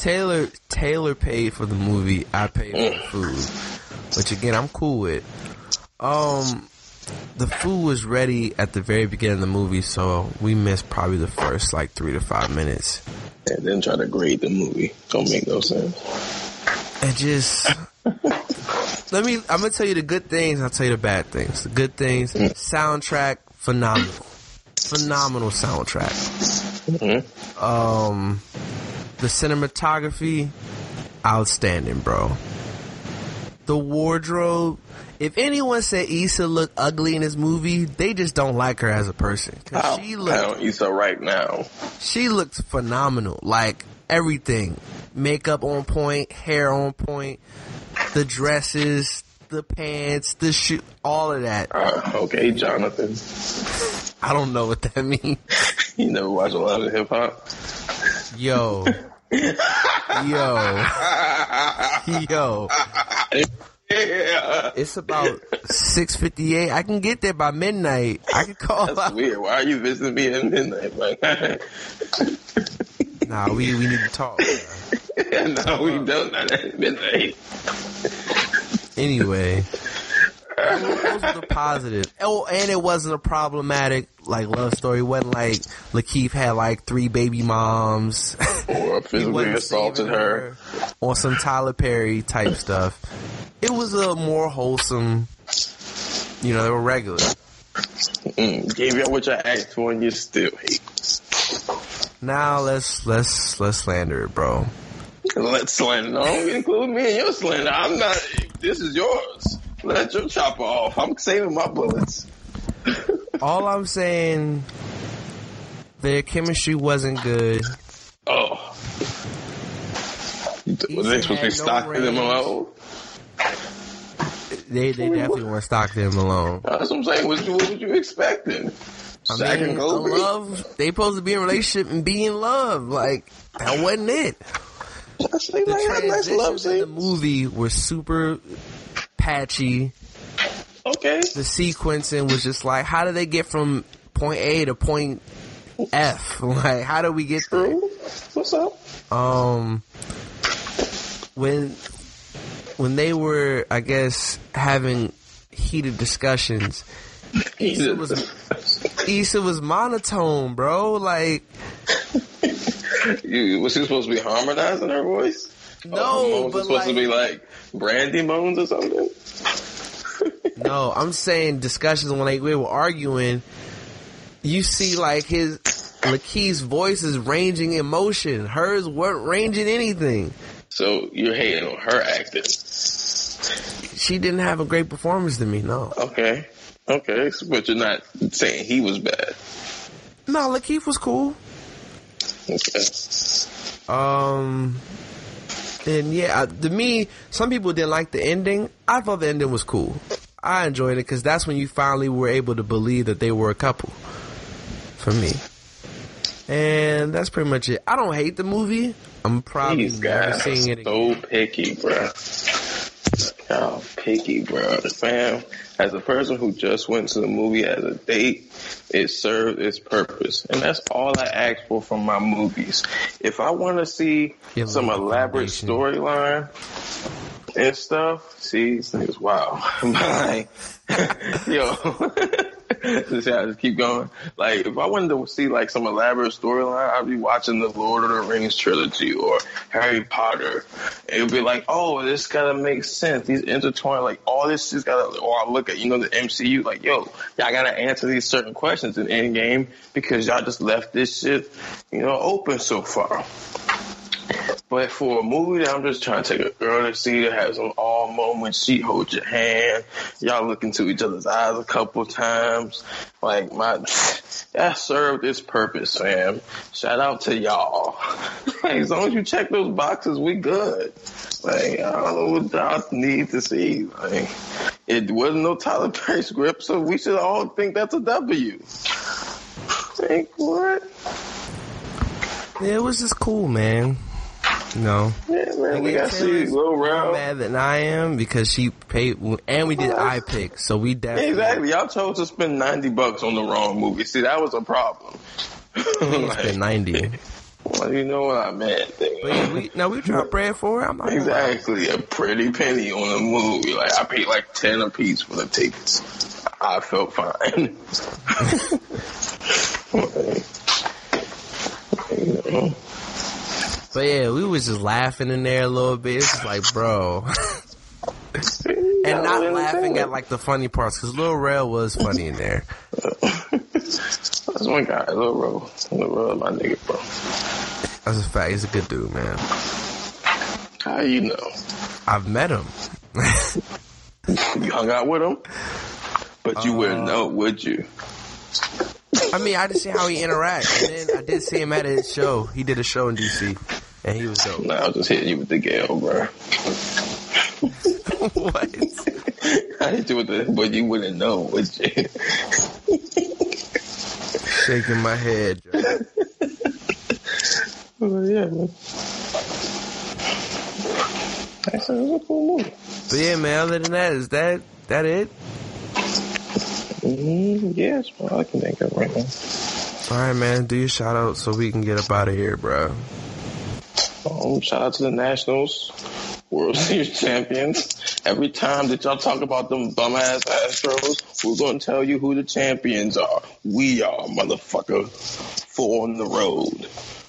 Taylor Taylor paid for the movie. I paid for the food, which again I'm cool with. Um, the food was ready at the very beginning of the movie, so we missed probably the first like three to five minutes. And then try to grade the movie. Don't make no sense. It just Let me. I'm gonna tell you the good things. I'll tell you the bad things. The good things. Soundtrack phenomenal, phenomenal soundtrack. Um, the cinematography outstanding, bro. The wardrobe. If anyone said Issa looked ugly in this movie, they just don't like her as a person. 'Cause I'll she looked Issa right now. she looked phenomenal. Like everything, makeup on point, hair on point, the dresses, the pants, the shoe, all of that. Uh, okay, Jonathan. I don't know what that means. You never watch a lot of hip hop. Yo, yo, yo. Yeah. It's about six fifty eight. I can get there by midnight. I can call That's out. weird. Why are you visiting me at midnight? Nah, we we need to talk. no, we don't. Not at midnight. Anyway, those were the positive. Oh, and it wasn't a problematic like love story. It wasn't like Lakeith had like three baby moms. Or He physically assaulted saving her. on some Tyler Perry type stuff. It was a more wholesome. You know, they were regular. Mm, gave you what you asked for, and you still hate. Now let's let's let's slander it, bro. Let's slander. Don't include me in your slander. I'm not. This is yours. Let your chopper off. I'm saving my bullets. All I'm saying, their chemistry wasn't good. Oh. Was they supposed to be no stocking them alone? They they definitely weren't them alone. That's what I'm saying. What, you- what were you expecting? I mean, and a Kobe? love. They supposed to be in a relationship and be in love. Like that wasn't it. The like, had nice love the movie were super patchy. Okay. The sequencing was just like, how did they get from point A to point F? Like, how do we get there? True. What's up? Um, when when they were, I guess, having heated discussions, Issa was Issa was monotone, bro. Like, you, was she supposed to be harmonizing her voice? no, her but supposed to be like, like brandy moans or something? no, I'm saying discussions when like we were arguing. You see, like his Lakeith's voice is ranging emotion. Hers weren't ranging anything. So you're hating on her acting. She didn't have a great performance to me. No, Okay. Okay. But you're not saying he was bad. no, Lakeith was cool. Okay. Um, and yeah, to me, some people didn't like the ending. I thought the ending was cool. I enjoyed it because that's when you finally were able to believe that they were a couple. For me, and that's pretty much it. I don't hate the movie. I'm probably These never seeing it again. so picky, bro. How picky, bro. Fam, as a person who just went to the movie as a date, it served its purpose. And that's all I ask for from my movies. If I want to see some elaborate storyline and stuff, see, these niggas, wow. Like, yo. just, yeah, just keep going. Like, if I wanted to see like some elaborate storyline, I'd be watching the Lord of the Rings trilogy or Harry Potter. It would be like, oh, this gotta make sense. These intertwine, like all this just gotta. Or I look at you know the MCU, like, yo, y'all gotta answer these certain questions in Endgame because y'all just left this shit, you know, open so far. But for a movie I'm just trying to take a girl to see that has some all moments, she holds your hand, y'all look into each other's eyes a couple times. Like my, that served its purpose, fam. Shout out to y'all. like, as long as you check those boxes, we good. Like I don't know what y'all need to see. Like it wasn't no Tyler Perry script, so we should all think that's a W. Think what? Yeah, it was just cool, man. Know, Yeah, man, we got see Lil more Rel. mad than I am because she paid, and we did eye pick, so we definitely Exactly. Y'all chose to spend 90 bucks on the wrong movie. See, that was a problem. spent like, ninety. well, you know what I meant. Yeah, we no, we dropped bread for it. I'm not. Exactly. A pretty penny on a movie. Like, I paid like 10 a piece for the tickets. I felt fine. you know, But yeah, we was just laughing in there a little bit. It's just like, bro, and not laughing at like the funny parts because Lil Rel was funny in there. That's one guy, Lil Ro. Lil Ro, my nigga, bro. That's a fact. He's a good dude, man. How you know? I've met him. You hung out with him, but you wouldn't uh, know, would you? I mean, I just see how he interacts, and then I did see him at his show. He did a show in DC, and he was dope. Nah, I was just hitting you with the Gale, bro. what? I hit you with the, but you wouldn't know, would you? Shaking my head. Joe. oh, yeah, man. That's a, that's a cool movie. But yeah, man. Other than that, is that that it? Mm, yes, bro. I can think of right now. All right, man. Do your shout out so we can get up out of here, bro. Um, shout out to the Nationals, World Series champions. Every time that y'all talk about them bum ass Astros, we're gonna tell you who the champions are. We are, motherfucker. Four on the road.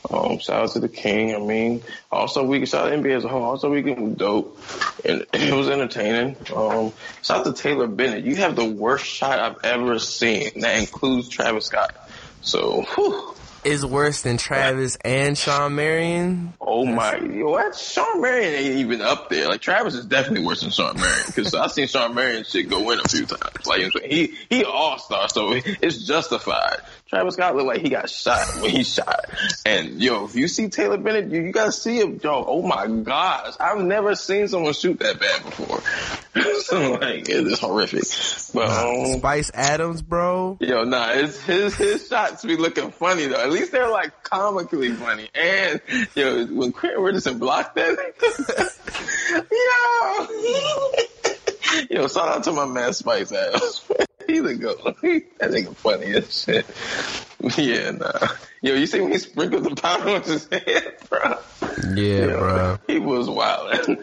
Um, shout out to the King. I mean, also we can shout out NBA as a whole. Also weekend was dope and it was entertaining. Um, shout out to Taylor Bennett. You have the worst shot I've ever seen. That includes Travis Scott. So, whew. Is worse than Travis and Shawn Marion. Oh my, what? Shawn Marion ain't even up there. Like Travis is definitely worse than Shawn Marion because I've seen Shawn Marion shit go in a few times. Like you know what I'm saying? he he all star, so it's justified. Travis Scott looked like he got shot when he shot. And yo, if you see Taylor Bennett, you, you gotta see him, yo. Oh my gosh, I've never seen someone shoot that bad before. so like, it is horrific. But um, Spice Adams, bro. Yo, nah, it's his his shots be looking funny though. At least they're like comically funny. And yo, when Quentin Richardson blocked that, yo, yo, shout out to my man Spice Adams. He's a good one. That nigga funny as shit. Yeah, nah. Yo, you see when he sprinkled the powder on his head, bro? Yeah, Yo, bro. He was wild.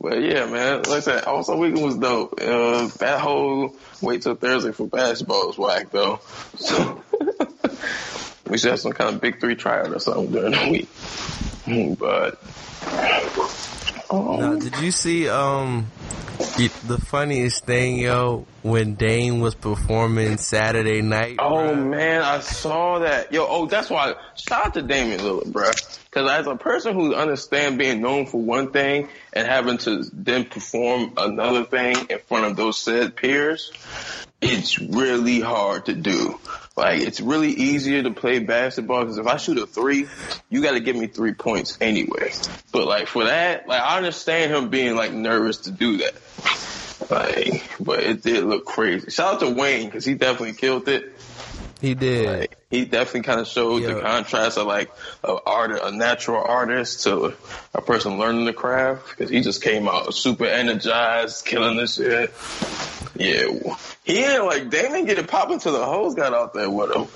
But yeah, man. Like I said, also weekend was dope. Uh, that whole wait till Thursday for basketball was whack though. So we should have some kind of big three tryout or something during the week. But oh, Now, did you see um the funniest thing, yo, when Dame was performing Saturday night? Oh bruh? man, I saw that. Yo, oh, that's why. Shout out to Damian Lillard, bro. Because as a person who understands being known for one thing and having to then perform another thing in front of those said peers, it's really hard to do. Like, it's really easier to play basketball because if I shoot a three, you got to give me three points anyway. But like for that, like I understand him being like nervous to do that. Like, but it did look crazy. Shout out to Wayne because he definitely killed it. He did. Like, he definitely kind of showed the contrast of like a art, a natural artist to a person learning the craft because he just came out super energized, killing the shit. Yeah, he ain't like Damon get it popping till the hoes got out there with him.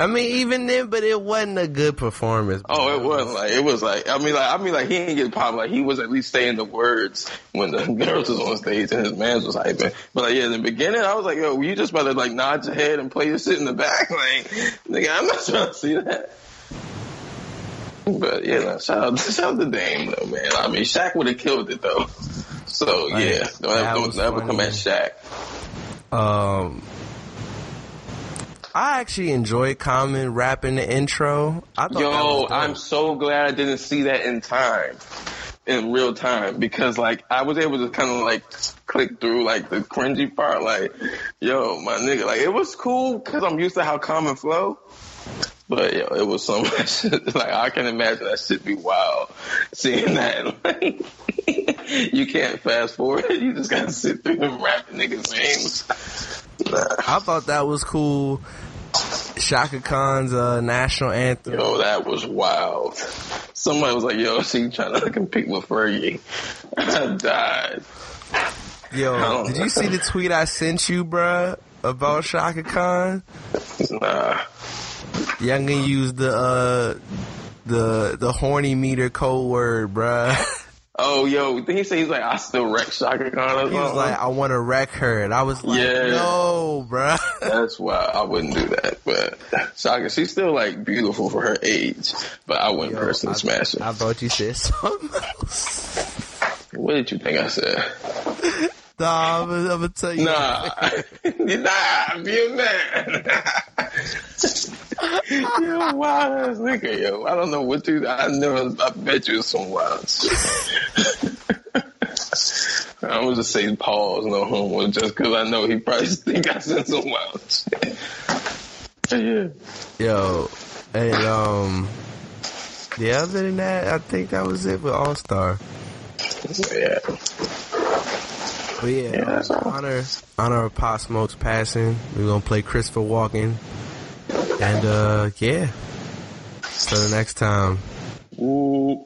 I mean, even then, but it wasn't a good performance. Oh, it wasn't like it was like I mean like I mean like he didn't get popped like he was at least saying the words when the girls was on stage and his man was hyping. But like yeah, in the beginning I was like, yo, you just about to like nod your head and play your shit in the back, like nigga, I'm not trying to see that. But yeah, no, shout out shout out to Dame though, man. I mean Shaq would have killed it though. So Like, yeah, don't ever, don't ever come at Shaq. Um, I actually enjoyed Common rapping the intro. I Yo, I'm so glad I didn't see that in time, in real time, because like I was able to kind of like click through like the cringy part. Like, yo, my nigga, like it was cool because I'm used to how common flow. But yo, it was so much. Like I can imagine that shit be wild. Seeing that, like you can't fast forward. You just gotta sit through them rap niggas' names. I thought that was cool. Chaka Khan's uh, national anthem. Yo, that was wild. Somebody was like, yo, she trying to compete with Fergie. I died. Yo, did you see the tweet I sent you, bruh, about Chaka Khan? Nah. Young gonna use the uh, the the horny meter code word, bruh. Oh, yo, he say he's like, I still wreck Chaka Khan He was like, I want to wreck her, and I was like, Yeah. no, bruh. That's why I wouldn't do that. But Chaka, she's still like beautiful for her age. But I wouldn't Yo, personally I- smash her. I thought you said something else. What did you think I said? Nah, I'm, gonna- I'm gonna tell you. Nah, nah, be a man. yo, wild ass nigga, yo. I don't know what you. I never. I bet you some wild shit. I'm gonna just say pause, no homo, just because I know he probably think I said some wild shit. yeah. Yo, and um, yeah. Other than that, I think that was it with All Star. Yeah. But yeah, Yeah, that's honor honor of Pop Smoke's passing. We're gonna play Christopher Walking, and uh, yeah. Till the next time, Ooh.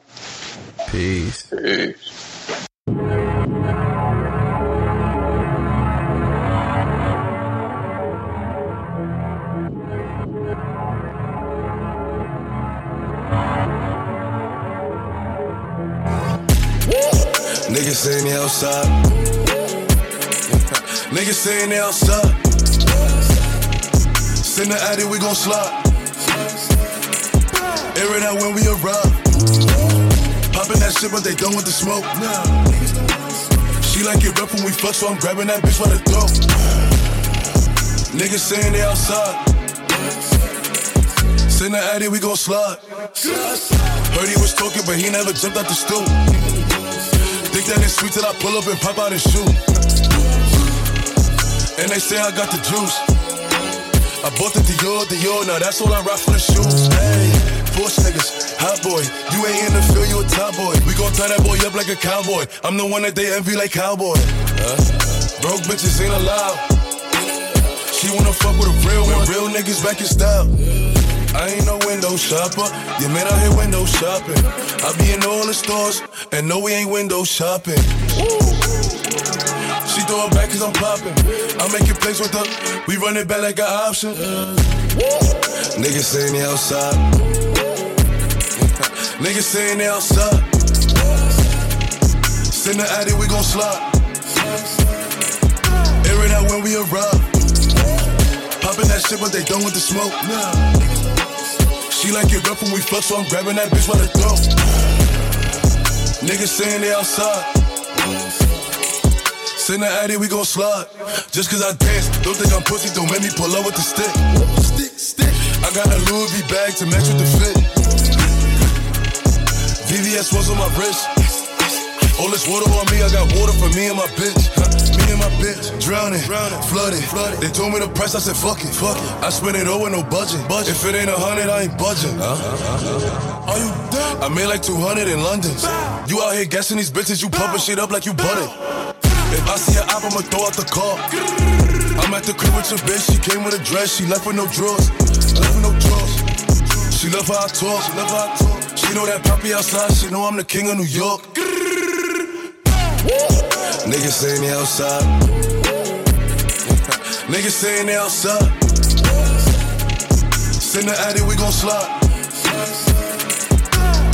peace. Peace. Niggas saying they outside. Niggas saying they outside. Send the addy, we gon' slide. Air it out when we arrive. Popping that shit, but they done with the smoke. She like it rough when we fuck, so I'm grabbing that bitch by the throat. Niggas saying they outside. Send the addy, we gon' slide. Heard he was talking, but he never jumped out the stool. Think that it's sweet till I pull up and pop out and shoot. And they say I got the juice. I bought the Dior, Dior, now that's all I rock for the shoes. Hey, Porsche niggas, hot boy. You ain't in the field, you a top boy. We gon' tie that boy up like a cowboy. I'm the one that they envy like cowboy. Broke bitches ain't allowed. She wanna fuck with a real one. Real niggas back in style. I ain't no window shopper. You man out here window shopping. I be in all the stores, and no, we ain't window shopping. She throw it back cause I'm popping. I make it plays with her. We run it back like an option. Niggas saying they outside. Niggas saying they outside. Send the addy, we gon' slide. Air it out when we arrive. Popping that shit, but they done with the smoke. She like it rough when we fuck, so I'm grabbing that bitch by the throat. Niggas saying they outside. Send the addy, we gon' slide. Just cause I dance, don't think I'm pussy, don't make me pull up with the stick. Stick, stick. I got a Louis V bag to match with the fit. VVS was on my wrist. All this water on me, I got water for me and my bitch. Me and my bitch, drowning, flooded. They told me the price, I said fuck it, fuck it. I spent it all with no budget. budget. If it ain't a hundred, I ain't budging. Are you dumb? I made like 200 in London. You out here guessing these bitches, you pumping shit up like you butted. If I see her op, I'ma throw out the car. I'm at the crib with your bitch, she came with a dress, she left with no drawers. Left with no drawers. She love how I talk, she love how I talk. She know that poppy outside, she know I'm the king of New York. Niggas saying they outside. Niggas saying they outside. Send the addy, we gon' slide.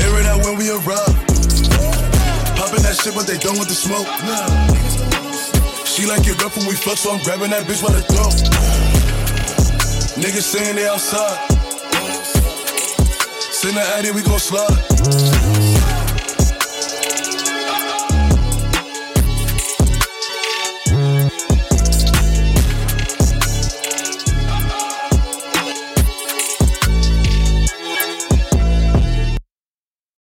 Air it out when we arrive. Popping that shit, but they done with the smoke. She like it rough when we fuck, so I'm grabbing that bitch by the throat. Niggas saying they outside. Send the addy, we gon' slide.